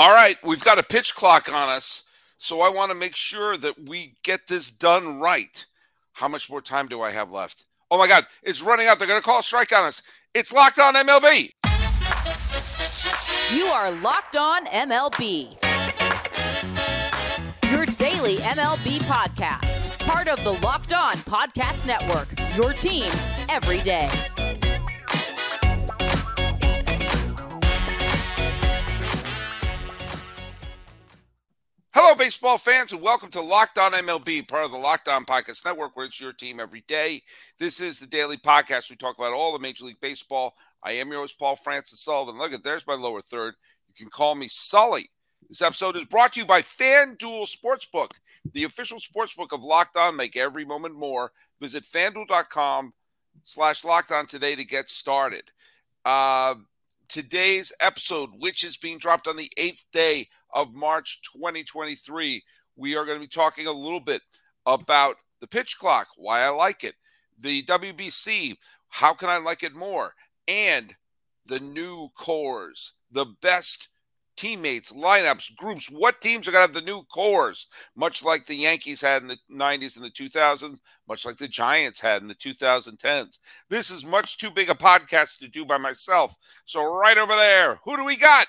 All right, we've got a pitch clock on us, so I want to make sure that we get this done right. How much more time do I have left? Oh my God, it's running out. They're going to call a strike on us. It's locked on MLB. You are locked on MLB. Your daily MLB podcast. Part of the Locked On Podcast Network. Your team every day. Baseball fans, and welcome to Locked On MLB, part of the Locked On Podcast Network, where it's your team every day. This is the daily podcast. We talk about all the Major League Baseball. I am your host, Paul Francis Sullivan. Look at there's my lower third. You can call me Sully. This episode is brought to you by FanDuel Sportsbook, the official sportsbook of Locked On. Make every moment more. Visit fanduel.com slash locked on today to get started. Uh, today's episode, which is being dropped on the eighth day of March 2023. We are going to be talking a little bit about the pitch clock, why I like it, the WBC, how can I like it more, and the new cores, the best teammates, lineups, groups. What teams are going to have the new cores? Much like the Yankees had in the 90s and the 2000s, much like the Giants had in the 2010s. This is much too big a podcast to do by myself. So, right over there, who do we got?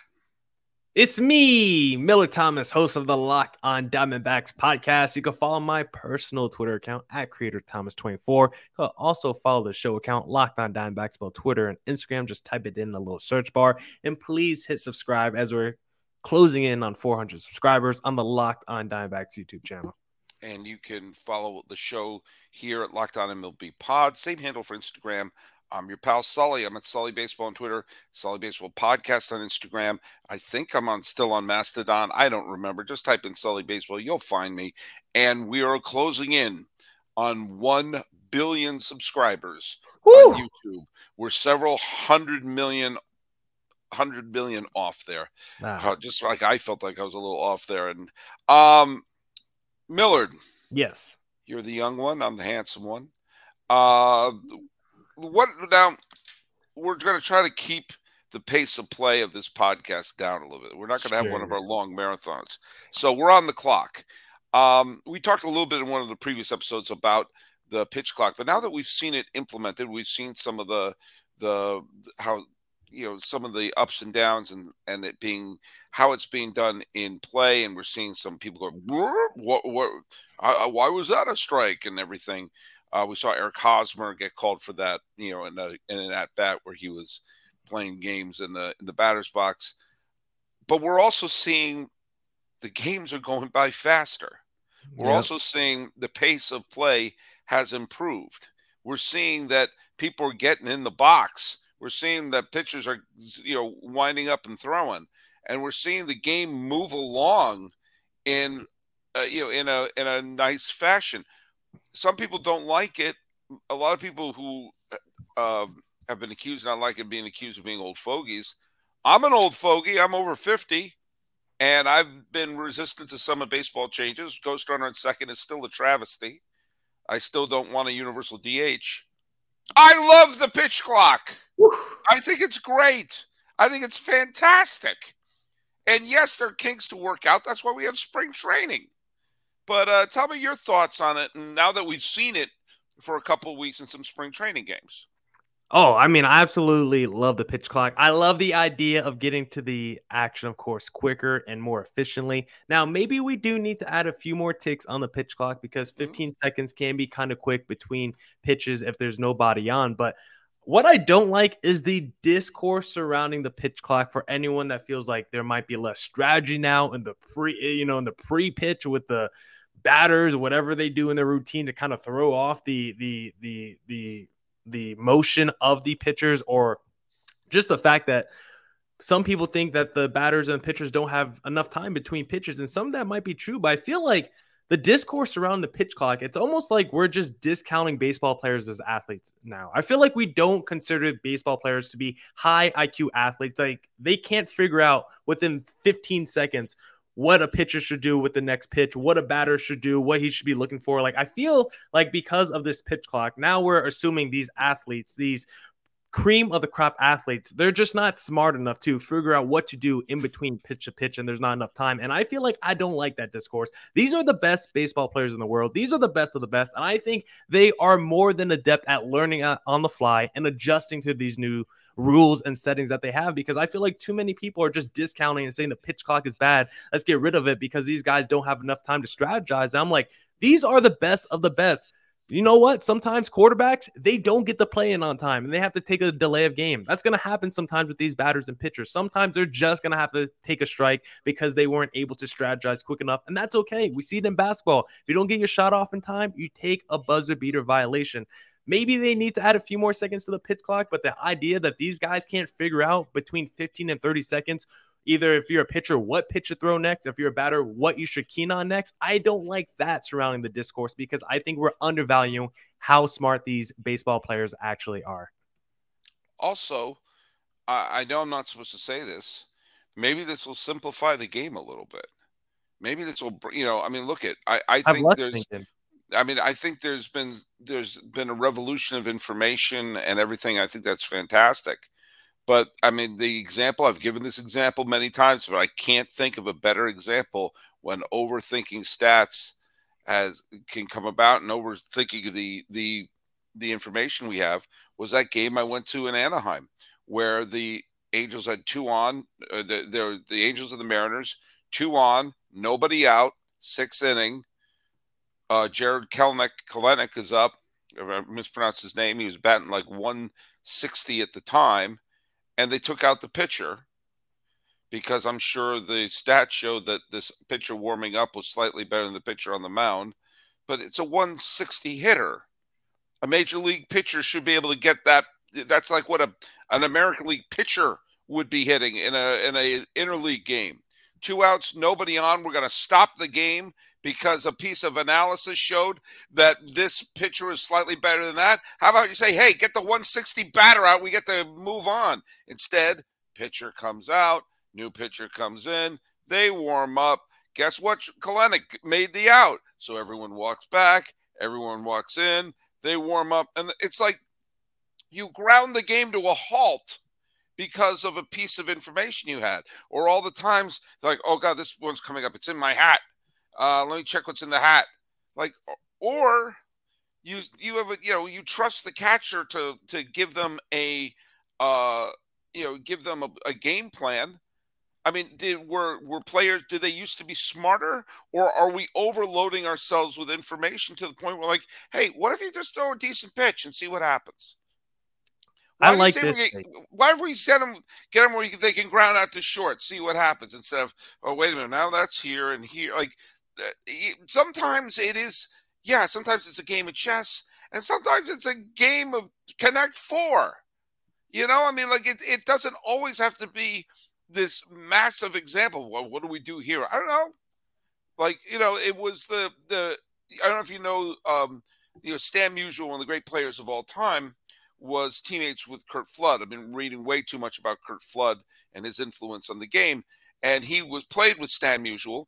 It's me, Miller Thomas, host of the Locked on Diamondbacks podcast. You can follow my personal Twitter account at Creator Thomas24. You can also follow the show account Locked on Diamondbacks both Twitter and Instagram. Just type it in the little search bar and please hit subscribe as we're closing in on 400 subscribers on the Locked on Diamondbacks YouTube channel. And you can follow the show here at Locked on MLB Pod. Same handle for Instagram I'm your pal Sully. I'm at Sully Baseball on Twitter, Sully Baseball Podcast on Instagram. I think I'm on still on Mastodon. I don't remember. Just type in Sully Baseball, you'll find me. And we are closing in on one billion subscribers Woo! on YouTube. We're several hundred million, hundred billion off there. Wow. Uh, just like I felt like I was a little off there. And um, Millard. Yes. You're the young one. I'm the handsome one. Uh, what now? We're going to try to keep the pace of play of this podcast down a little bit. We're not going to have one of our long marathons, so we're on the clock. Um, we talked a little bit in one of the previous episodes about the pitch clock, but now that we've seen it implemented, we've seen some of the the how you know some of the ups and downs and and it being how it's being done in play and we're seeing some people go what what why was that a strike and everything uh, we saw Eric Hosmer get called for that, you know, in, a, in an at bat where he was playing games in the in the batter's box. But we're also seeing the games are going by faster. We're yep. also seeing the pace of play has improved. We're seeing that people are getting in the box. We're seeing that pitchers are, you know, winding up and throwing, and we're seeing the game move along in, uh, you know, in a in a nice fashion some people don't like it. A lot of people who uh, have been accused, not like it, being accused of being old fogies. I'm an old fogey. I'm over 50, and I've been resistant to some of baseball changes. Ghost runner in second is still a travesty. I still don't want a universal DH. I love the pitch clock. I think it's great. I think it's fantastic. And yes, there are kinks to work out. That's why we have spring training. But uh, tell me your thoughts on it. And now that we've seen it for a couple weeks in some spring training games. Oh, I mean, I absolutely love the pitch clock. I love the idea of getting to the action, of course, quicker and more efficiently. Now, maybe we do need to add a few more ticks on the pitch clock because mm-hmm. 15 mm-hmm. seconds can be kind of quick between pitches if there's nobody on. But what I don't like is the discourse surrounding the pitch clock for anyone that feels like there might be less strategy now in the pre, you know, in the pre-pitch with the batters, whatever they do in their routine to kind of throw off the the the the the motion of the pitchers, or just the fact that some people think that the batters and pitchers don't have enough time between pitches, and some of that might be true. But I feel like the discourse around the pitch clock, it's almost like we're just discounting baseball players as athletes now. I feel like we don't consider baseball players to be high IQ athletes. Like they can't figure out within 15 seconds what a pitcher should do with the next pitch, what a batter should do, what he should be looking for. Like I feel like because of this pitch clock, now we're assuming these athletes, these cream of the crop athletes, they're just not smart enough to figure out what to do in between pitch to pitch, and there's not enough time. And I feel like I don't like that discourse. These are the best baseball players in the world. These are the best of the best. And I think they are more than adept at learning uh, on the fly and adjusting to these new rules and settings that they have because I feel like too many people are just discounting and saying the pitch clock is bad. Let's get rid of it because these guys don't have enough time to strategize. And I'm like, these are the best of the best you know what? Sometimes quarterbacks they don't get the play in on time and they have to take a delay of game. That's going to happen sometimes with these batters and pitchers. Sometimes they're just going to have to take a strike because they weren't able to strategize quick enough, and that's okay. We see it in basketball. If you don't get your shot off in time, you take a buzzer beater violation. Maybe they need to add a few more seconds to the pitch clock, but the idea that these guys can't figure out between 15 and 30 seconds either if you're a pitcher, what pitch to throw next, if you're a batter, what you should keen on next. I don't like that surrounding the discourse because I think we're undervaluing how smart these baseball players actually are. Also, I know I'm not supposed to say this. Maybe this will simplify the game a little bit. Maybe this will, you know, I mean, look at I, I think there's. Thinking. I mean, I think there's been there's been a revolution of information and everything. I think that's fantastic. But I mean, the example I've given this example many times, but I can't think of a better example when overthinking stats has can come about and overthinking the the the information we have was that game I went to in Anaheim where the Angels had two on, uh, the, the the Angels and the Mariners, two on, nobody out, six inning. Uh, Jarred Kelenic, Kelenic is up. I mispronounced his name, he was batting like 160 at the time and they took out the pitcher because I'm sure the stats showed that this pitcher warming up was slightly better than the pitcher on the mound. But it's a 160 hitter. A major league pitcher should be able to get that. That's like what a an American League pitcher would be hitting in a in a interleague game. Two outs, nobody on. We're going to stop the game because a piece of analysis showed that this pitcher is slightly better than that. How about you say, hey, get the 160 batter out. We get to move on. Instead, pitcher comes out, new pitcher comes in. They warm up. Guess what? Kelenic made the out. So everyone walks back, everyone walks in, they warm up. And it's like you ground the game to a halt because of a piece of information you had. Or all the times, like, oh God, this one's coming up. It's in my hat. Uh, let me check what's in the hat. Like, or you you have a you know you trust the catcher to to give them a uh you know give them a, a game plan. I mean, did were were players Do they used to be smarter, or are we overloading ourselves with information to the point where like, hey, what if you just throw a decent pitch and see what happens? Why I like this. Get, why have we set them, get them where they can ground out to short, see what happens instead of, oh, wait a minute, now that's here and here. Like, sometimes it is, yeah, sometimes it's a game of chess, and sometimes it's a game of Connect Four. You know, I mean, like it, it doesn't always have to be this massive example. Well, what do we do here? I don't know. Like, you know, it was the the I don't know if you know um, you know, Stan Musial, one of the great players of all time, was teammates with Curt Flood. I've been reading way too much about Curt Flood and his influence on the game. And he was played with Stan Musial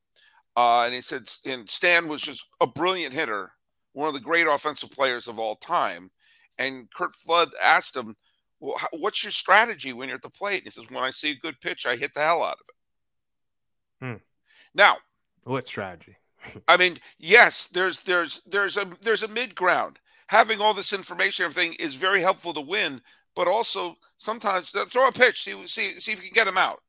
uh, and he said, and Stan was just a brilliant hitter, one of the great offensive players of all time. And Curt Flood asked him, well, what's your strategy when you're at the plate? And he says, when I see a good pitch, I hit the hell out of it. Hmm. Now, what strategy? I mean, yes, there's there's there's a there's a mid ground. Having all this information, everything is very helpful to win, but also sometimes throw a pitch, see see see if you can get him out.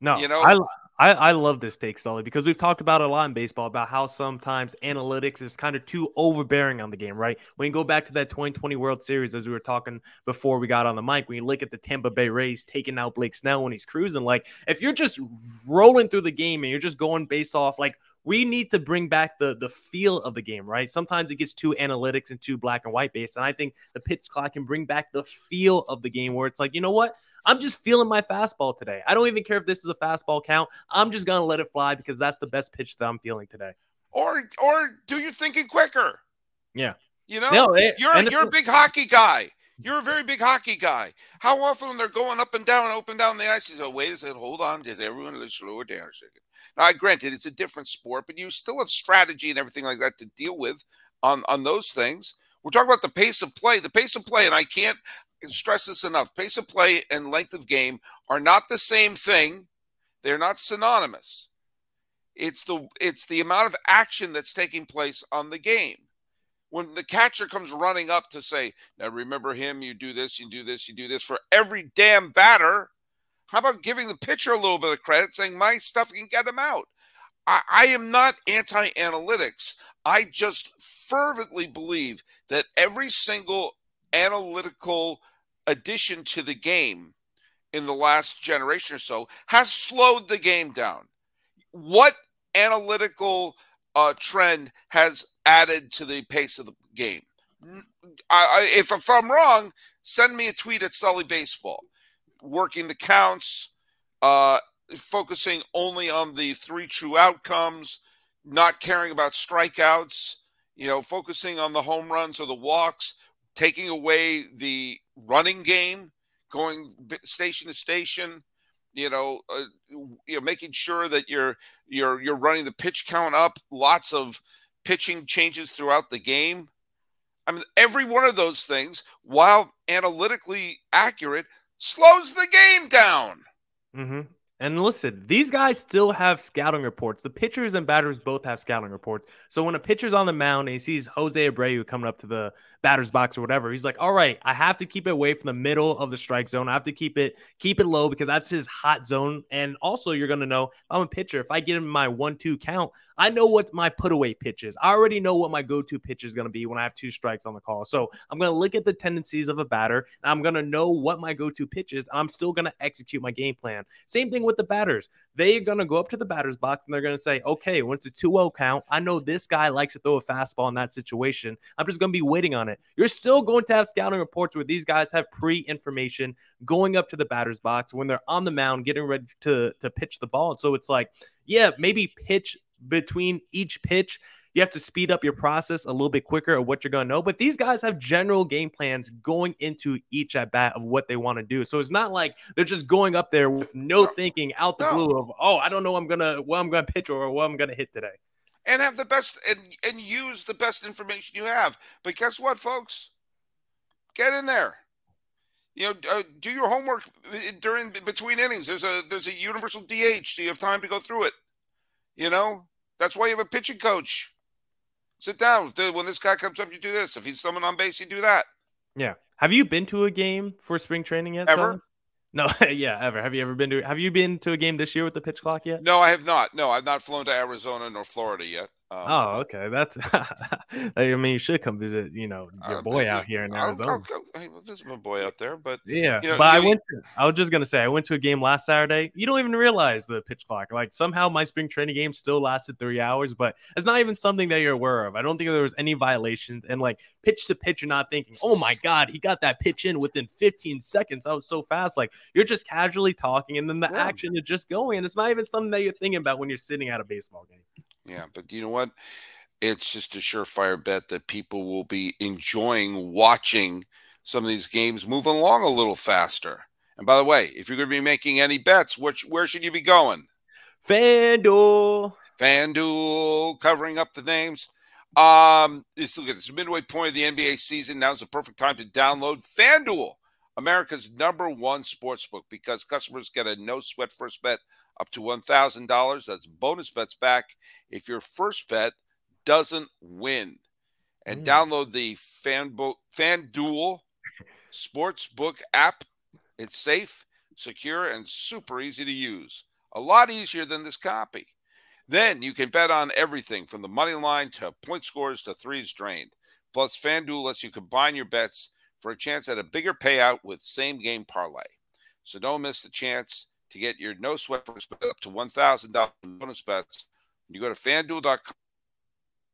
No, you know, I I, I love this take, Sully, because we've talked about a lot in baseball about how sometimes analytics is kind of too overbearing on the game, right? When you go back to that 2020 World Series, as we were talking before we got on the mic, when you look at the Tampa Bay Rays taking out Blake Snell when he's cruising, like if you're just rolling through the game and you're just going based off like we need to bring back the the feel of the game, right? Sometimes it gets too analytics and too black and white based, and I think the pitch clock can bring back the feel of the game, where it's like, you know what, I'm just feeling my fastball today. I don't even care if this is a fastball count. I'm just gonna let it fly because that's the best pitch that I'm feeling today. Or or do your thinking quicker. Yeah. You know, no, it, you're you're a big hockey guy. You're a very big hockey guy. How often they're going up and down, up and down the ice, you say, oh, wait a second, hold on, just everyone slow it down a second. Now, I granted, it's a different sport, but you still have strategy and everything like that to deal with on, on those things. We're talking about the pace of play. The pace of play, and I can't stress this enough. Pace of play and length of game are not the same thing. They're not synonymous. It's the it's the amount of action that's taking place on the game. When the catcher comes running up to say, "Now remember him, you do this, you do this, you do this for every damn batter." How about giving the pitcher a little bit of credit, saying my stuff can get them out? I, I am not anti-analytics. I just fervently believe that every single analytical addition to the game in the last generation or so has slowed the game down. What analytical uh, trend has added to the pace of the game? I, I, if, if I'm wrong, send me a tweet at Sully Baseball. Working the counts, uh, focusing only on the three true outcomes, not caring about strikeouts, you know, focusing on the home runs or the walks, taking away the running game, going station to station, you know, uh, you know, making sure that you're you're you're running the pitch count up, lots of pitching changes throughout the game. I mean, every one of those things, while analytically accurate, slows the game down. Mm-hmm. And listen, these guys still have scouting reports. The pitchers and batters both have scouting reports. So when a pitcher's on the mound and he sees Jose Abreu coming up to the batter's box or whatever, he's like, "All right, I have to keep it away from the middle of the strike zone. I have to keep it keep it low because that's his hot zone." And also, you're gonna know I'm a pitcher. If I get in my one-two count, I know what my put away pitch is. I already know what my go-to pitch is gonna be when I have two strikes on the call. So I'm gonna look at the tendencies of a batter. I'm gonna know what my go-to pitch is. I'm still gonna execute my game plan. Same thing with the batters. They're going to go up to the batter's box and they're going to say, okay, when it's a 2 0 count, I know this guy likes to throw a fastball in that situation. I'm just going to be waiting on it. You're still going to have scouting reports where these guys have pre information going up to the batter's box when they're on the mound getting ready to, to pitch the ball. And so it's like, yeah, maybe pitch between each pitch you have to speed up your process a little bit quicker of what you're going to know. But these guys have general game plans going into each at bat of what they want to do. So it's not like they're just going up there with no, thinking out the no. blue of, oh, I don't know I'm gonna what I'm gonna pitch or what I'm gonna hit today. And have the best and and use the best information you have. But guess what, folks? Get in there you know, uh, do your homework during between innings. There's a there's a universal DH. Do you have time to go through it? You know, that's why you have a pitching coach. Sit down. When this guy comes up, you do this. If he's someone on base, you do that. Yeah. Have you been to a game for spring training yet? Ever? No, yeah, ever. Have you ever been to have you been to a game this year with the pitch clock yet? No, I have not. No, I've not flown to Arizona nor Florida yet. Um, oh, okay. That's. I mean, you should come visit. You know, your uh, boy out here in Arizona. I'll, I'll, hey, there's my boy out there, but yeah. You know, but I went. To, I was just gonna say, I went to a game last Saturday. You don't even realize the pitch clock. Like somehow my spring training game still lasted three hours, but it's not even something that you're aware of. I don't think there was any violations. And like pitch to pitch, you're not thinking, oh my god, he got that pitch in within 15 seconds. That was so fast. Like you're just casually talking, and then the yeah. action is just going. And it's not even something that you're thinking about when you're sitting at a baseball game. Yeah, but you know what? it's just a surefire bet that people will be enjoying watching some of these games moving along a little faster. And by the way, if you're going to be making any bets, which where should you be going? FanDuel. FanDuel covering up the names. Um, it's, look, it's the midway point of the NBA season. Now's the perfect time to download FanDuel, America's number one sports book, because customers get a no sweat first bet up to $1,000. That's bonus bets back if your first bet – doesn't win. And mm. download the FanBook FanDuel Sportsbook app. It's safe, secure, and super easy to use. A lot easier than this copy. Then you can bet on everything from the money line to point scores to threes drained. Plus, FanDuel lets you combine your bets for a chance at a bigger payout with same game parlay. So don't miss the chance to get your no sweat first bet up to $1,000 bonus bets. You go to fanduel.com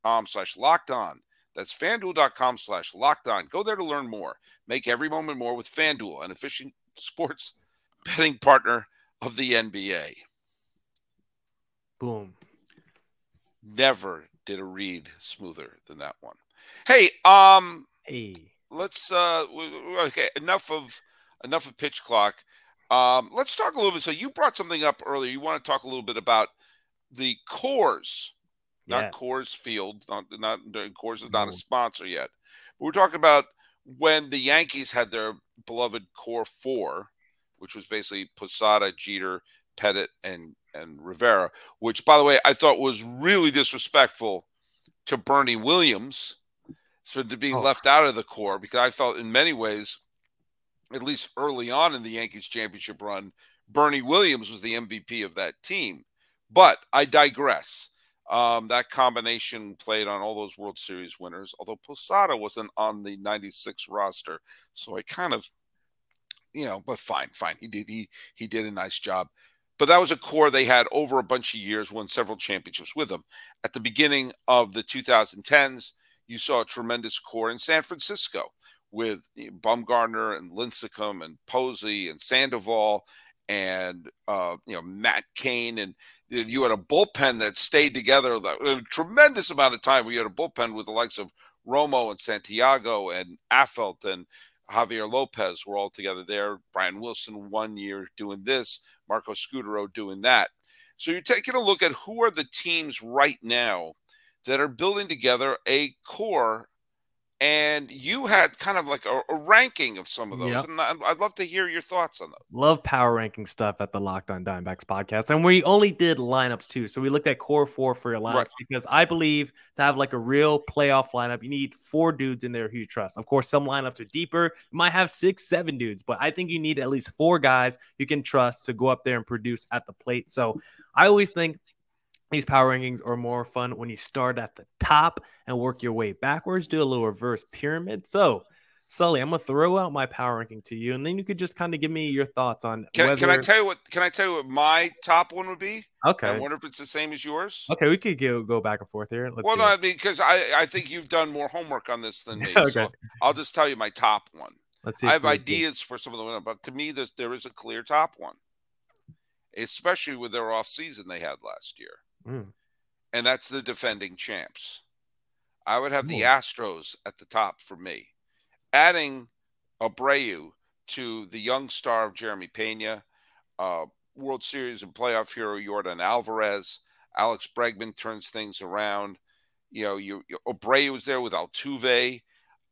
fanduel.com slash locked on. That's fanduel.com slash locked on. Go there to learn more. Make every moment more with Fanduel, an efficient sports betting partner of the NBA. Boom. Never did a read smoother than that one. Hey, um, hey, let's uh, okay, enough of enough of pitch clock. Um, let's talk a little bit. So you brought something up earlier. You want to talk a little bit about the Coors not yeah. Coors Field. Not not Coors is not a sponsor yet. But we're talking about when the Yankees had their beloved core four, which was basically Posada, Jeter, Pettitte, and and Rivera, which by the way I thought was really disrespectful to Bernie Williams for being oh. left out of the core because I felt in many ways, at least early on in the Yankees championship run, Bernie Williams was the MVP of that team. But I digress. Um, that combination played on all those World Series winners, although Posada wasn't on the 96 roster. So I kind of, you know, but fine, fine. He did he he did a nice job. But that was a core they had over a bunch of years, won several championships with them. At the beginning of the 2010s, you saw a tremendous core in San Francisco with Bumgarner and Lincecum and Posey and Sandoval and uh, you know Matt Cain, and you had a bullpen that stayed together a tremendous amount of time. We had a bullpen with the likes of Romo and Santiago and Affeldt and Javier Lopez were all together there. Brian Wilson one year doing this, Marco Scutaro doing that. So you're taking a look at who are the teams right now that are building together a core and you had kind of like a, a ranking of some of those, yep. and I'd love to hear your thoughts on them. Love power ranking stuff at the Locked On Diamondbacks podcast, and we only did lineups too. So we looked at core four for your lineups right. because I believe to have like a real playoff lineup, you need four dudes in there who you trust. Of course, some lineups are deeper; you might have six, seven dudes, but I think you need at least four guys you can trust to go up there and produce at the plate. So I always think these power rankings are more fun when you start at the top and work your way backwards, do a little reverse pyramid. So, Sully, I'm gonna throw out my power ranking to you, and then you could just kind of give me your thoughts on. Can, whether... can I tell you what? Can I tell you what my top one would be? Okay. I wonder if it's the same as yours. Okay, we could go go back and forth here. Let's well, no, I mean, because I I think you've done more homework on this than me. okay. So I'll just tell you my top one. Let's see. I have ideas for some of the but to me, there's, there is a clear top one, especially with their off season they had last year. Mm. And that's the defending champs. I would have Ooh. the Astros at the top for me. Adding Abreu to the young star of Jeremy Pena, uh, World Series and playoff hero Yordan Alvarez, Alex Bregman turns things around. You know, you, you Abreu is there with Altuve.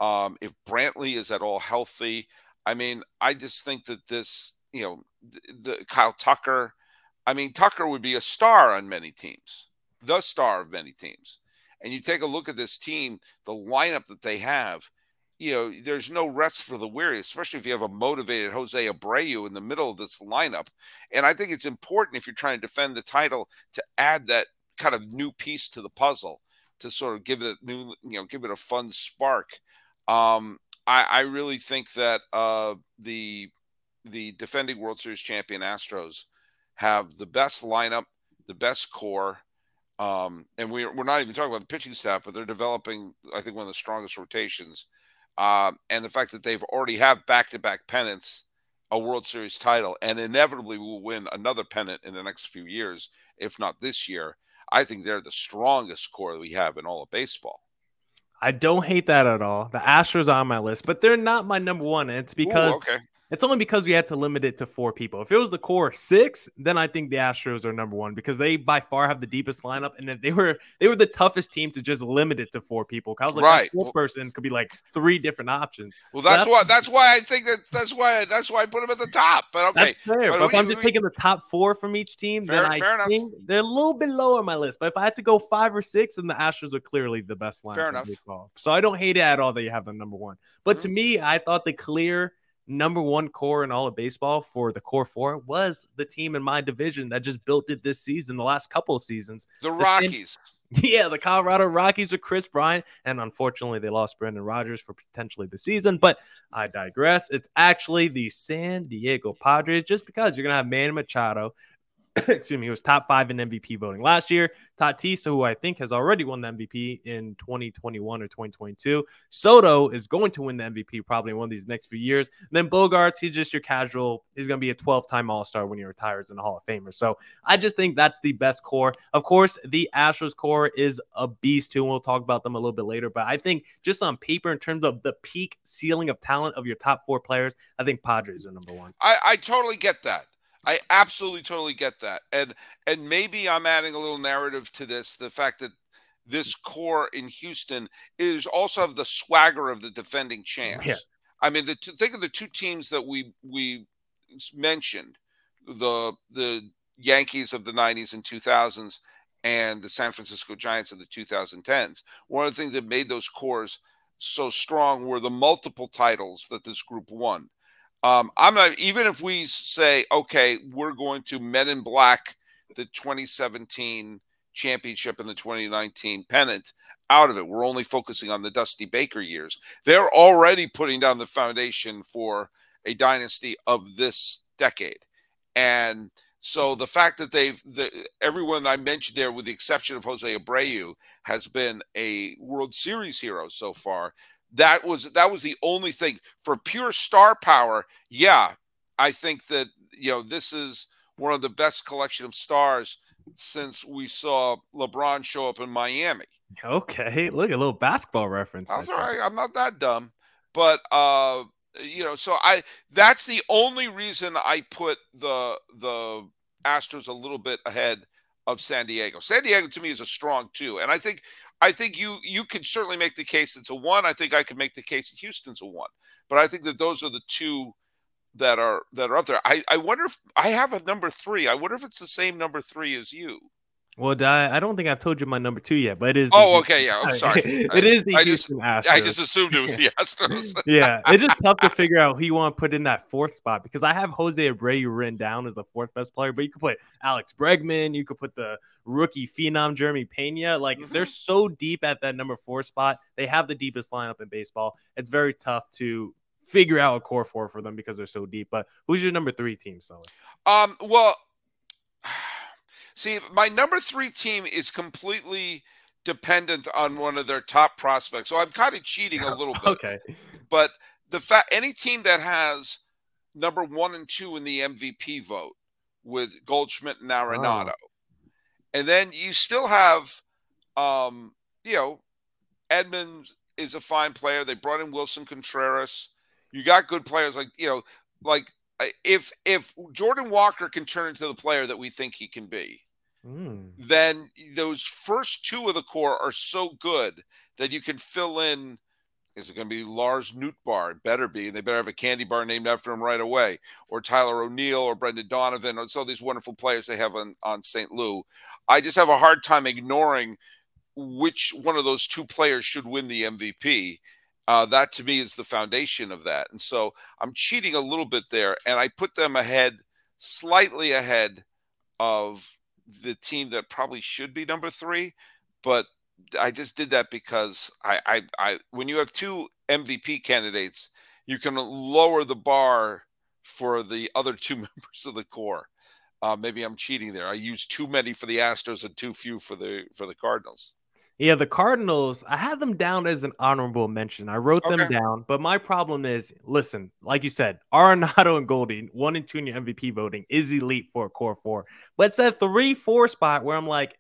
Um, if Brantley is at all healthy, I mean, I just think that this, you know, the, the Kyle Tucker, I mean, Tucker would be a star on many teams, the star of many teams. And you take a look at this team, the lineup that they have, you know, there's no rest for the weary, especially if you have a motivated Jose Abreu in the middle of this lineup. And I think it's important if you're trying to defend the title to add that kind of new piece to the puzzle to sort of give it a new, you know, give it a fun spark. Um, I, I really think that uh, the the defending World Series champion Astros have the best lineup, the best core. Um, and we're, we're not even talking about the pitching staff, but they're developing, I think, one of the strongest rotations. Um, and the fact that they've already have back-to-back pennants, a World Series title, and inevitably will win another pennant in the next few years, if not this year. I think they're the strongest core we have in all of baseball. I don't hate that at all. The Astros are on my list, but they're not my number one. And it's because Ooh, okay. It's only because we had to limit it to four people. If it was the core six, then I think the Astros are number one because they by far have the deepest lineup, and they were they were the toughest team to just limit it to four people. I was like, right. fourth person could be like three different options. Well, that's, so that's why that's why I think that that's why that's why I put them at the top. But okay, that's fair. But, but if I'm just taking the top four from each team, fair, then I think enough. they're a little bit lower on my list. But if I had to go five or six, then the Astros are clearly the best lineup. Fair enough. So I don't hate it at all that you have the number one. But mm-hmm. to me, I thought the clear number one core in all of baseball for the core four was the team in my division that just built it this season, the last couple of seasons. The Rockies. Yeah, the Colorado Rockies with Kris Bryant. And unfortunately, they lost Brendan Rodgers for potentially the season. But I digress. It's actually the San Diego Padres, just because you're going to have Manny Machado, excuse me, he was top five in MVP voting last year. Tatis, who I think has already won the MVP in 2021 or 2022. Soto is going to win the MVP probably one of these next few years. And then Bogaerts, he's just your casual. He's going to be a 12 time All Star when he retires in the Hall of Famer. So I just think that's the best core. Of course, the Astros core is a beast too. And we'll talk about them a little bit later. But I think just on paper, in terms of the peak ceiling of talent of your top four players, I think Padres are number one. I, I totally get that. I absolutely totally get that. And and maybe I'm adding a little narrative to this, the fact that this core in Houston is also have the swagger of the defending champs. Yeah. I mean, the think of the two teams that we we mentioned, the the Yankees of the 90s and 2000s and the San Francisco Giants of the 2010s. One of the things that made those cores so strong were the multiple titles that this group won. Um, I'm not even if we say, okay, we're going to Men in Black the 2017 championship and the 2019 pennant out of it. We're only focusing on the Dusty Baker years. They're already putting down the foundation for a dynasty of this decade. And so the fact that they've the, everyone I mentioned there, with the exception of Jose Abreu, has been a World Series hero so far. That was that was the only thing for pure star power. Yeah, I think that you know this is one of the best collection of stars since we saw LeBron show up in Miami. Okay, look a little basketball reference. That's all right. I'm not that dumb, but uh, you know, so I that's the only reason I put the the Astros a little bit ahead of San Diego. San Diego to me is a strong two, and I think I think you you can certainly make the case it's a one. I think I could make the case that Houston's a one, but I think that those are the two that are that are up there. I I wonder if I have a number three. I wonder if it's the same number three as you. Well, I, I don't think I've told you my number two yet, but it is. Oh, okay, yeah. I'm sorry. it is the I Houston just, Astros. I just assumed it was the Astros. yeah, it's just tough to figure out who you want to put in that fourth spot because I have Jose Abreu written down as the fourth best player, but you could put Alex Bregman, you could put the rookie phenom Jeremy Pena. Like mm-hmm. they're so deep at that number four spot. They have the deepest lineup in baseball. It's very tough to figure out a core four for them because they're so deep. But who's your number three team, Sully? Um, well. See, my number three team is completely dependent on one of their top prospects. So I'm kind of cheating a little bit. okay. But the fact any team that has number one and two in the MVP vote with Goldschmidt and Arenado. Oh. And then you still have um, you know, Edmonds is a fine player. They brought in Willson Contreras. You got good players like, you know, like if if Jordan Walker can turn into the player that we think he can be, mm. then those first two of the core are so good that you can fill in. Is it going to be Lars Nootbaar? It better be. And they better have a candy bar named after him right away, or Tyler O'Neill, or Brendan Donovan, or all these wonderful players they have on on St. Lou. I just have a hard time ignoring which one of those two players should win the MVP uh, that to me is the foundation of that. And so I'm cheating a little bit there, and I put them ahead, slightly ahead of the team that probably should be number three, but I just did that because I, I, I when you have two MVP candidates, you can lower the bar for the other two members of the core. Uh, maybe I'm cheating there. I used too many for the Astros and too few for the for the Cardinals. Yeah, the Cardinals, I had them down as an honorable mention. I wrote okay. them down, but my problem is listen, like you said, Arenado and Goldie, one and two in your MVP voting is elite for a core four. But it's that three, four spot where I'm like,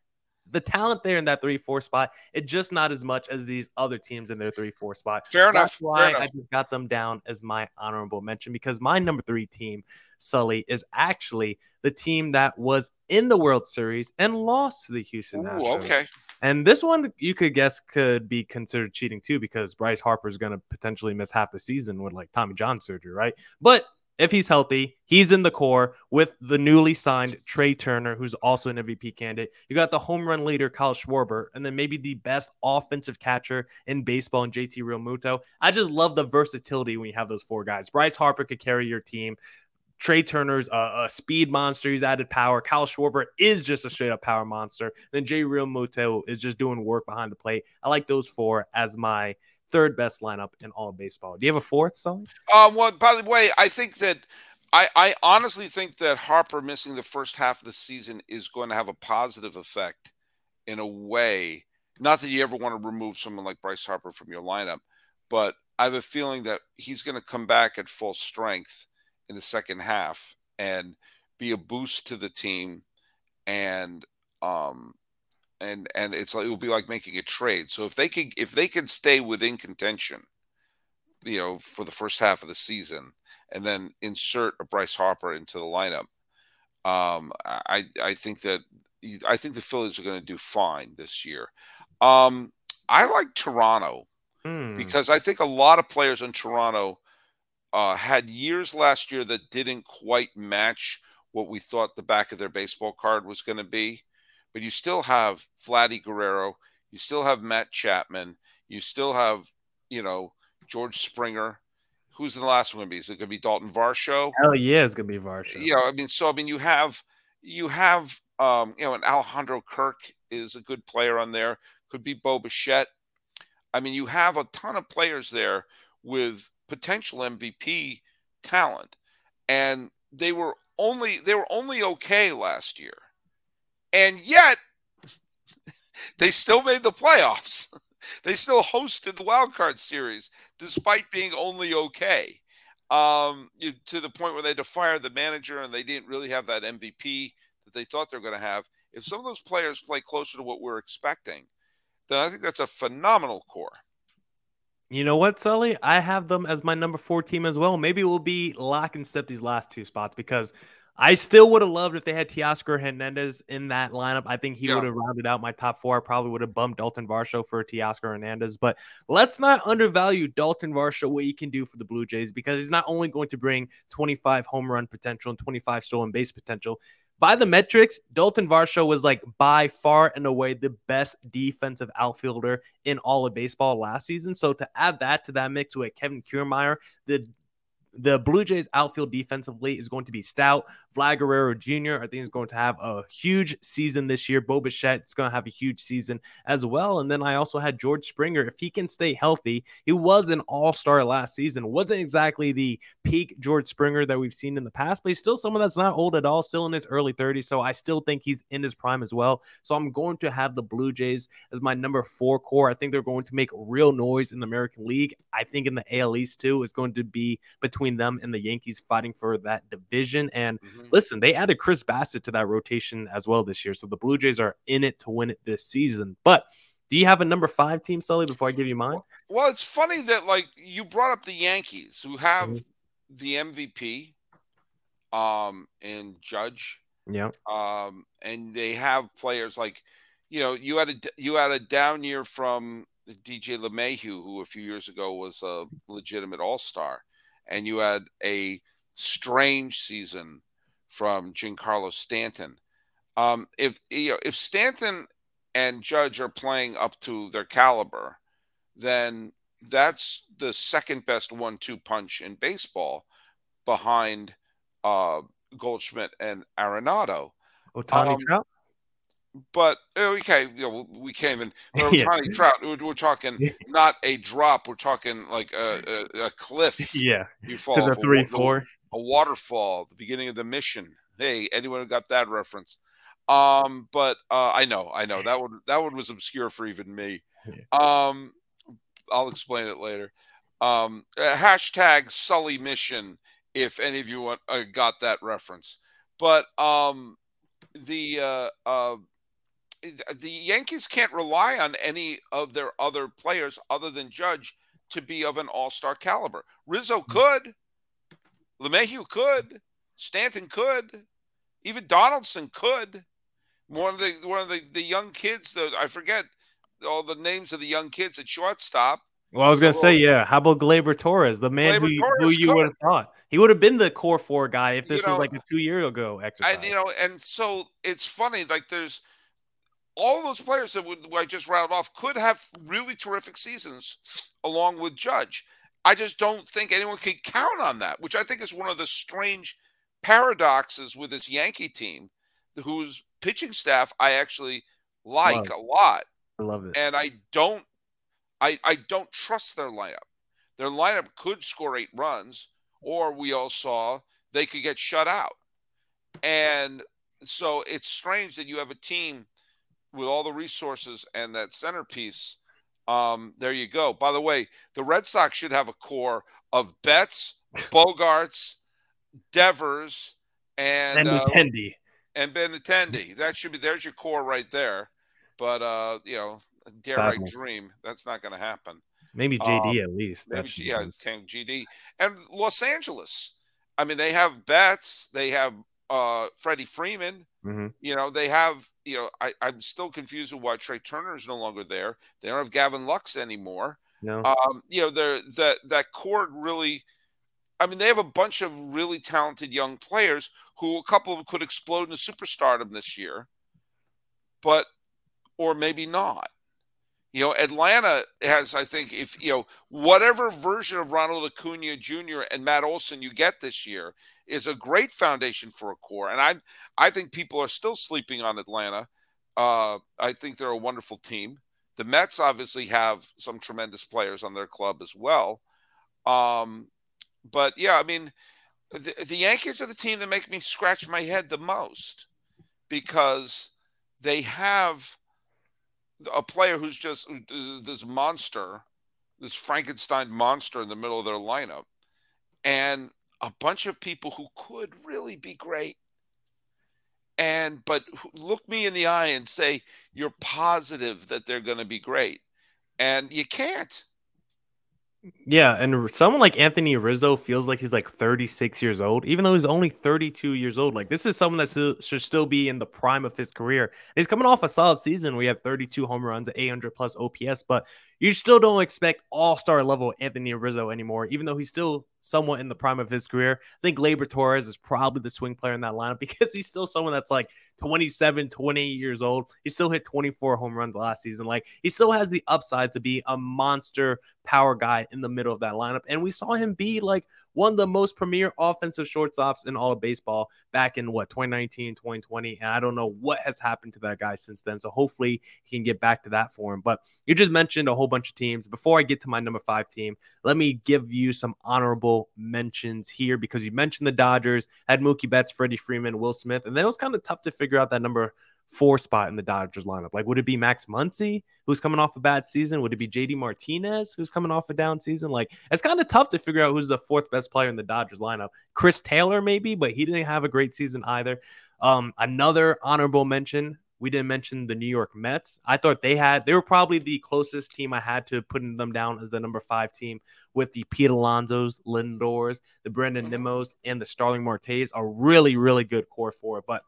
the talent there in that three four spot, it's just not as much as these other teams in their three four spot. Fair enough. That's why Fair enough. I just got them down as my honorable mention because my number three team, Sully, is actually the team that was in the World Series and lost to the Houston Astros. Okay. And this one you could guess could be considered cheating too because Bryce Harper is going to potentially miss half the season with like Tommy John surgery, right? But if he's healthy, he's in the core with the newly signed Trea Turner, who's also an MVP candidate. You got the home run leader, Kyle Schwarber, and then maybe the best offensive catcher in baseball, and JT Realmuto. I just love the versatility when you have those four guys. Bryce Harper could carry your team. Trea Turner's a, speed monster. He's added power. Kyle Schwarber is just a straight up power monster. Then Jay Real Realmuto is just doing work behind the plate. I like those four as my third best lineup in all of baseball. Do you have a fourth, song? Um, well, by the way, I think that I, I honestly think that Harper missing the first half of the season is going to have a positive effect in a way. Not that you ever want to remove someone like Bryce Harper from your lineup, but I have a feeling that he's going to come back at full strength in the second half and be a boost to the team and um and and it's like it will be like making a trade. So if they can if they can stay within contention, you know, for the first half of the season, and then insert a Bryce Harper into the lineup, um, I I think that I think the Phillies are going to do fine this year. Um, I like Toronto Hmm. because I think a lot of players in Toronto uh, had years last year that didn't quite match what we thought the back of their baseball card was going to be. But you still have Vladdy Guerrero, you still have Matt Chapman, you still have, you know, George Springer. Who's the last one going to be? Is it going to be Dalton Varsho? Hell yeah, it's gonna be Varsho. you know, I mean, so I mean, you have you have um, you know, and Alejandro Kirk is a good player on there. Could be Bo Bichette. I mean, you have a ton of players there with potential MVP talent, and they were only they were only okay last year, and yet they still made the playoffs. They still hosted the wild card series despite being only okay um, you, to the point where they had to fire the manager and they didn't really have that MVP that they thought they were going to have. If some of those players play closer to what we're expecting, then I think that's a phenomenal core. You know what, Sully? I have them as my number four team as well. Maybe we'll be lock and these last two spots because I still would have loved if they had Teoscar Hernandez in that lineup. I think he Yeah. would have rounded out my top four. I probably would have bumped Dalton Varsho for Teoscar Hernandez. But let's not undervalue Dalton Varsho, what he can do for the Blue Jays, because he's not only going to bring 25 home run potential and 25 stolen base potential. By the metrics, Dalton Varsho was like by far and away the best defensive outfielder in all of baseball last season. So to add that to that mix with Kevin Kiermaier, the the Blue Jays outfield defensively is going to be stout. Vlad Guerrero Jr. I think is going to have a huge season this year. Bo Bichette is going to have a huge season as well. And then I also had George Springer. If he can stay healthy, he was an all star last season. Wasn't exactly the peak George Springer that we've seen in the past, but he's still someone that's not old at all, still in his early 30s. So I still think he's in his prime as well. So I'm going to have the Blue Jays as my number four core. I think they're going to make real noise in the American League. I think in the AL East too is going to be between them and the Yankees fighting for that division. And listen, they added Chris Bassitt to that rotation as well this year. So the Blue Jays are in it to win it this season. But do you have a number five team, Sully, before I give you mine? Well, it's funny that like you brought up the Yankees, who have Mhm. the MVP, um, and Judge, Yeah. um, and they have players like, you know, you had a you had a down year from DJ LeMahieu, who a few years ago was a legitimate All Star, and you had a strange season from Giancarlo Stanton. Um, if you know, if Stanton and Judge are playing up to their caliber, then that's the second best one-two punch in baseball, behind uh, Goldschmidt and Arenado. Ohtani Um, Trout? But okay, you know, we can't even. But Yeah. Trout, we're, we're talking not a drop. We're talking like a, a, a cliff. Yeah. You fall To the a three, wa- four. a waterfall, the beginning of the mission. Hey, anyone who got that reference? Um, but uh, I know, I know that one that one was obscure for even me. Um, I'll explain it later. Um, uh, hashtag Sully Mission if any of you want, uh, got that reference. But um, the uh, uh, the Yankees can't rely on any of their other players other than Judge to be of an All Star caliber. Rizzo hmm. could. LeMahieu could, Stanton could, even Donaldson could. One of the one of the, the young kids, the I forget all the names of the young kids at shortstop. Well, I was gonna So- say, yeah. How about Gleyber Torres, the man Gleyber who, who you would have thought he would have been the core four guy if You this know, was like a two year ago exercise. And you know, and so it's funny, like there's all those players that would, I just rattled off could have really terrific seasons along with Judge. I just don't think anyone can count on that, which I think is one of the strange paradoxes with this Yankee team, whose pitching staff I actually like Love. a lot. I love it. and I don't I I don't trust their lineup. Their lineup could score eight runs, or we all saw they could get shut out. And so it's strange that you have a team with all the resources and that centerpiece. Um, there you go. By the way, the Red Sox should have a core of Betts, Bogaerts, Devers, and And uh, Nintendo. and Benintendi. That should be there's your core right there. But uh, you know, dare Sadly. I dream that's not going to happen. Maybe um, JD at least. Maybe yeah, GD and Los Angeles. I mean, they have Betts, they have uh, Freddie Freeman. Mm-hmm. You know, they have, you know, I, I'm still confused with why Trea Turner is no longer there. They don't have Gavin Lux anymore. No. Um, you know, the that that core really I mean, they have a bunch of really talented young players who a couple of them could explode into superstardom this year, but or maybe not. You know, Atlanta has, I think, if you know, whatever version of Ronald Acuna Jr. and Matt Olson you get this year is a great foundation for a core. And I, I think people are still sleeping on Atlanta. Uh, I think they're a wonderful team. The Mets obviously have some tremendous players on their club as well. Um, but yeah, I mean, the, the Yankees are the team that make me scratch my head the most because they have a player who's just this monster, this Frankenstein monster in the middle of their lineup, and a bunch of people who could really be great. And but look me in the eye and say you're positive that they're going to be great, and you can't. Yeah, and someone like Anthony Rizzo feels like he's like 36 years old, even though he's only 32 years old. Like this is someone that should still be in the prime of his career. He's coming off a solid season. We have 32 home runs, 800 plus OPS, but you still don't expect all star level Anthony Rizzo anymore, even though he's still somewhat in the prime of his career. I think Gleyber Torres is probably the swing player in that lineup because he's still someone that's like 27, 28 years old. He still hit 24 home runs last season. Like he still has the upside to be a monster power guy in the middle of that lineup. And we saw him be like one of the most premier offensive shortstops in all of baseball back in what 2019, 2020. And I don't know what has happened to that guy since then. So hopefully he can get back to that form. But you just mentioned a whole bunch of teams. Before I get to my number five team, let me give you some honorable mentions here because you mentioned the Dodgers had Mookie Betts, Freddie Freeman, Will Smith, and then it was kind of tough to figure out that number four spot in the Dodgers lineup? Like, would it be Max Muncy, who's coming off a bad season? Would it be JD Martinez, who's coming off a down season? Like, it's kind of tough to figure out who's the fourth best player in the Dodgers lineup. Chris Taylor, maybe, but he didn't have a great season either. Um, another honorable mention. We didn't mention the New York Mets. I thought they had, they were probably the closest team I had to putting them down as the number five team with the Pete Alonso's, Lindors, the Brandon Nimmos, and the Starling Martes, a really, really good core for it. But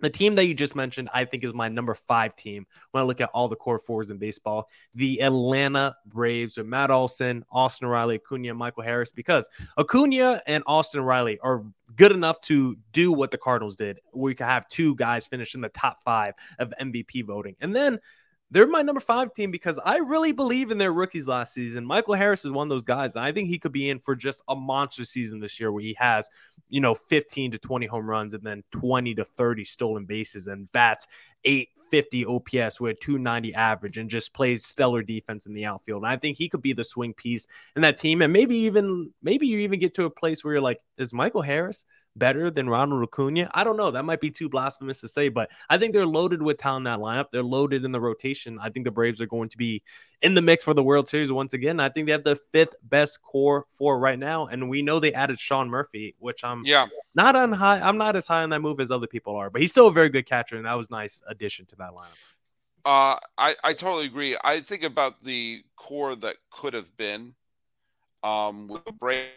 the team that you just mentioned, I think, is my number five team when I look at all the core fours in baseball. The Atlanta Braves with Matt Olson, Austin Riley, Acuna, Michael Harris, because Acuna and Austin Riley are good enough to do what the Cardinals did. We could have two guys finish in the top five of MVP voting. And then they're my number five team because I really believe in their rookies last season. Michael Harris is one of those guys, and I think he could be in for just a monster season this year where he has, you know, 15 to 20 home runs and then 20 to 30 stolen bases and bats 850 OPS with 290 average and just plays stellar defense in the outfield. And I think he could be the swing piece in that team. And maybe even, maybe you even get to a place where you're like, is Michael Harris? Better than Ronald Acuna? I don't know. That might be too blasphemous to say, but I think they're loaded with talent in that lineup. They're loaded in the rotation. I think the Braves are going to be in the mix for the World Series once again. I think they have the fifth best core for right now, and we know they added Sean Murphy, which I'm yeah not on high. I'm not as high on that move as other people are, but he's still a very good catcher, and that was nice addition to that lineup. Uh, I I totally agree. I think about the core that could have been, um, with the Braves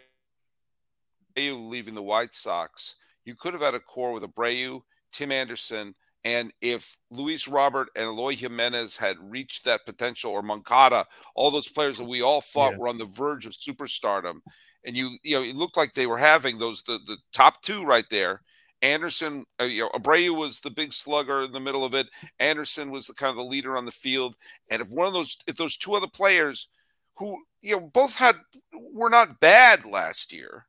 Abreu leaving the White Sox, you could have had a core with Abreu, Tim Anderson, and if Luis Robert and Eloy Jimenez had reached that potential, or Moncada, all those players that we all thought yeah. were on the verge of superstardom, and you you know it looked like they were having those the, the top two right there. Anderson, uh, you know, Abreu was the big slugger in the middle of it. Anderson was the kind of the leader on the field. And if one of those, if those two other players, who you know both had were not bad last year,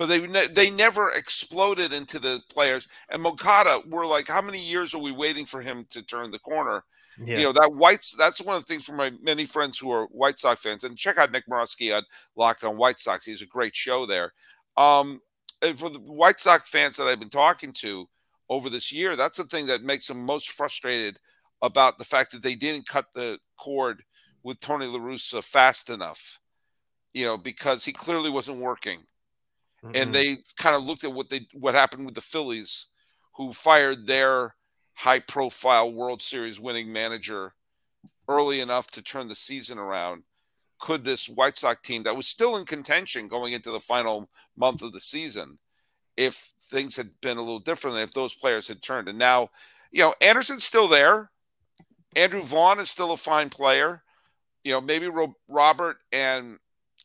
but they ne- they never exploded into the players. And Moncada, we're like, how many years are we waiting for him to turn the corner? Yeah. You know that White's. That's one of the things for my many friends who are White Sox fans. And check out Nick Morawski on Locked on White Sox. He's a great show there. Um, and for the White Sox fans that I've been talking to over this year, that's the thing that makes them most frustrated about the fact that they didn't cut the cord with Tony La Russa fast enough. You know, because he clearly wasn't working Mm-hmm. And they kind of looked at what they what happened with the Phillies, who fired their high profile World Series winning manager early enough to turn the season around. Could this White Sox team that was still in contention going into the final month of the season, if things had been a little different, if those players had turned. And now, you know, Anderson's still there. Andrew Vaughn is still a fine player. You know, maybe Robert and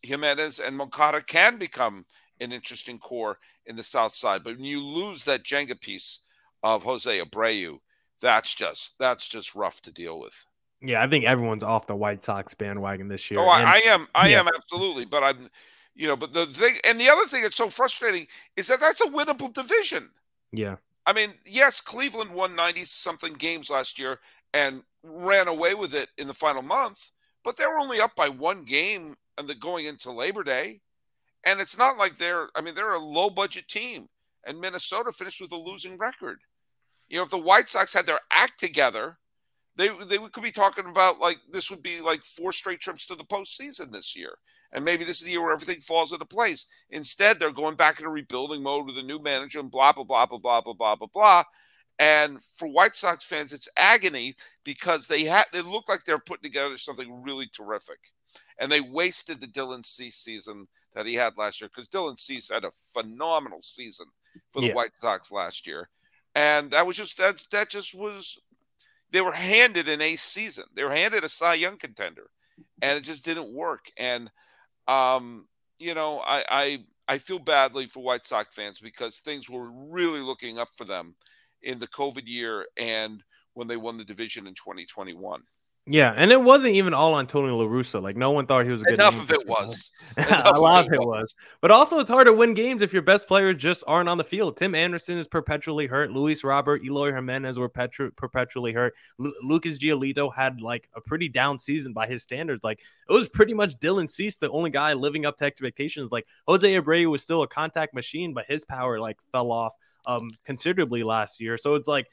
Jimenez and Moncada can become an interesting core in the South Side. But when you lose that Jenga piece of Jose Abreu, that's just that's just rough to deal with. Yeah, I think everyone's off the White Sox bandwagon this year. Oh, I, I am, I yeah. am absolutely. But I'm, you know, but the thing, and the other thing that's so frustrating is that that's a winnable division. Yeah. I mean, yes, Cleveland won 90 something games last year and ran away with it in the final month, but they were only up by one game and the going into Labor Day. And it's not like they're, I mean, they're a low budget team. And Minnesota finished with a losing record. You know, if the White Sox had their act together, they they could be talking about like this would be like four straight trips to the postseason this year, and maybe this is the year where everything falls into place. Instead, they're going back into rebuilding mode with a new manager and blah blah blah blah blah blah blah blah blah. And for White Sox fans, it's agony because they had they look like they're putting together something really terrific, and they wasted the Dylan Cease season that he had last year because Dylan Cease had a phenomenal season for the yeah. White Sox last year, and that was just that that just was they were handed an ace season. They were handed a Cy Young contender, and it just didn't work. And um, you know, I, I I feel badly for White Sox fans because things were really looking up for them in the COVID year and when they won the division in 2021. Yeah, and it wasn't even all on Tony La Russa. Like no one thought he was a good. Enough of it was. a lot of it was. was. But also, it's hard to win games if your best players just aren't on the field. Tim Anderson is perpetually hurt. Luis Robert, Eloy Jimenez were petru- perpetually hurt. Lu- Lucas Giolito had like a pretty down season by his standards. Like it was pretty much Dylan Cease, the only guy living up to expectations. Like Jose Abreu was still a contact machine, but his power like fell off um considerably last year. So it's like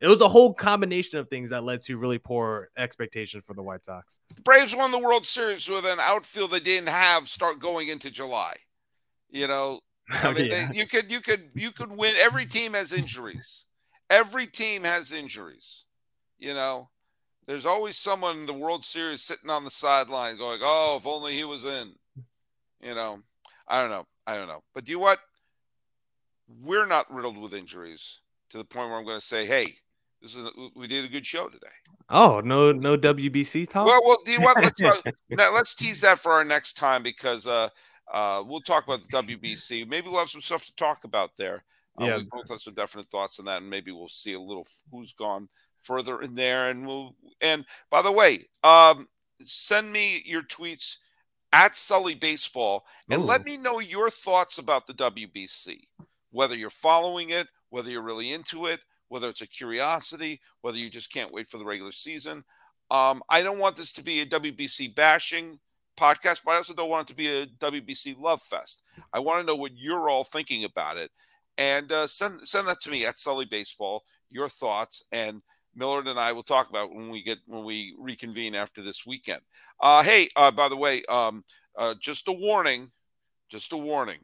it was a whole combination of things that led to really poor expectations for the White Sox. The Braves won the World Series with an outfield they didn't have start going into July. You know, I mean, yeah. they, you could you could you could win. Every team has injuries. Every team has injuries. You know, there's always someone in the World Series sitting on the sideline going, "Oh, if only he was in." You know, I don't know. I don't know. But do you what? We're not riddled with injuries to the point where I'm going to say, "Hey, this is we did a good show today. Oh no, no WBC talk. Well, well, do you want let's uh, now, let's tease that for our next time because uh, uh, we'll talk about the WBC. Maybe we'll have some stuff to talk about there. Uh, yeah, we both have some definite thoughts on that, and maybe we'll see a little who's gone further in there. And we'll and by the way, um, send me your tweets at Sully Baseball and Ooh. let me know your thoughts about the WBC. Whether you're following it, whether you're really into it, whether it's a curiosity, whether you just can't wait for the regular season. Um, I don't want this to be a WBC bashing podcast, but I also don't want it to be a WBC love fest. I want to know what you're all thinking about it, and uh, send send that to me at Sully Baseball. Your thoughts and Millard and I will talk about when we get when we reconvene after this weekend. Uh, hey, uh, by the way, um, uh, just a warning, just a warning.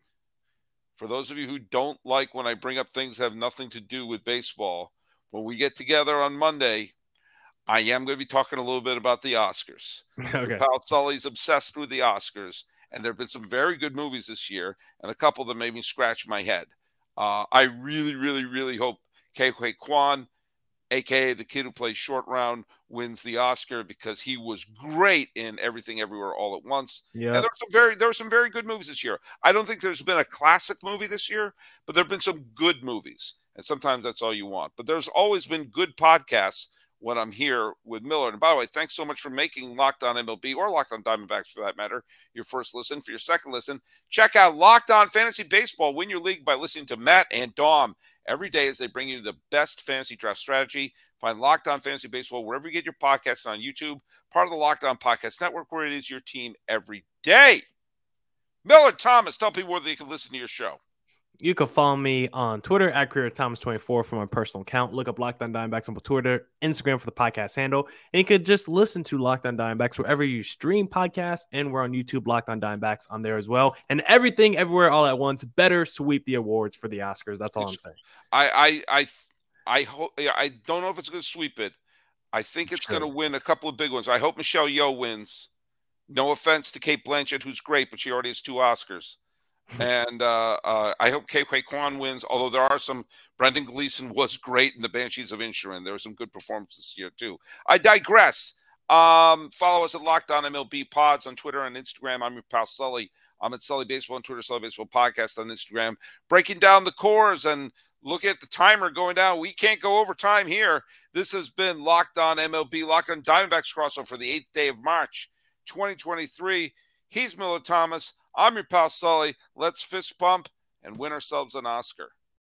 For those of you who don't like when I bring up things that have nothing to do with baseball, when we get together on Monday, I am going to be talking a little bit about the Oscars. Okay. Pal Sully's obsessed with the Oscars, and there have been some very good movies this year, and a couple that made me scratch my head. Uh, I really, really, really hope Ke Huy Quan aka the kid who plays short round, wins the Oscar because he was great in Everything Everywhere All at Once. Yeah, there were some very there were some very good movies this year. I don't think there's been a classic movie this year, but there have been some good movies, and sometimes that's all you want. But there's always been good podcasts when I'm here with Miller. And by the way, thanks so much for making Locked On MLB or Locked On Diamondbacks for that matter your first listen. For your second listen, check out Locked On Fantasy Baseball. Win your league by listening to Matt and Dom every day as they bring you the best fantasy draft strategy. Find Locked On Fantasy Baseball wherever you get your podcasts on YouTube, part of the Locked On Podcast Network, where it is your team every day. Miller Thomas, tell people where they can listen to your show. You can follow me on Twitter at Career Thomas24 for my personal account. Look up Locked On Diamondbacks on Twitter, Instagram for the podcast handle. And you could just listen to Locked On Diamondbacks wherever you stream podcasts. And we're on YouTube, Locked On Diamondbacks on there as well. And everything, everywhere, all at once. Better sweep the awards for the Oscars. That's all I'm saying. I I I I hope I don't know if it's going to sweep it. I think it's going to win a couple of big ones. I hope Michelle Yeoh wins. No offense to Cate Blanchett, who's great, but she already has two Oscars. And uh, uh, I hope Ke Quan wins. Although there are some, Brendan Gleeson was great in the Banshees of Inisherin. There were some good performances here too. I digress. Um, follow us at Locked On MLB Pods on Twitter and Instagram. I'm your pal Sully. I'm at Sully Baseball on Twitter, Sully Baseball Podcast on Instagram. Breaking down the cores and look at the timer going down. We can't go over time here. This has been Locked On MLB, Locked On Diamondbacks crossover for the eighth day of March, 2023. He's Miller Thomas. I'm your pal Sully. Let's fist pump and win ourselves an Oscar.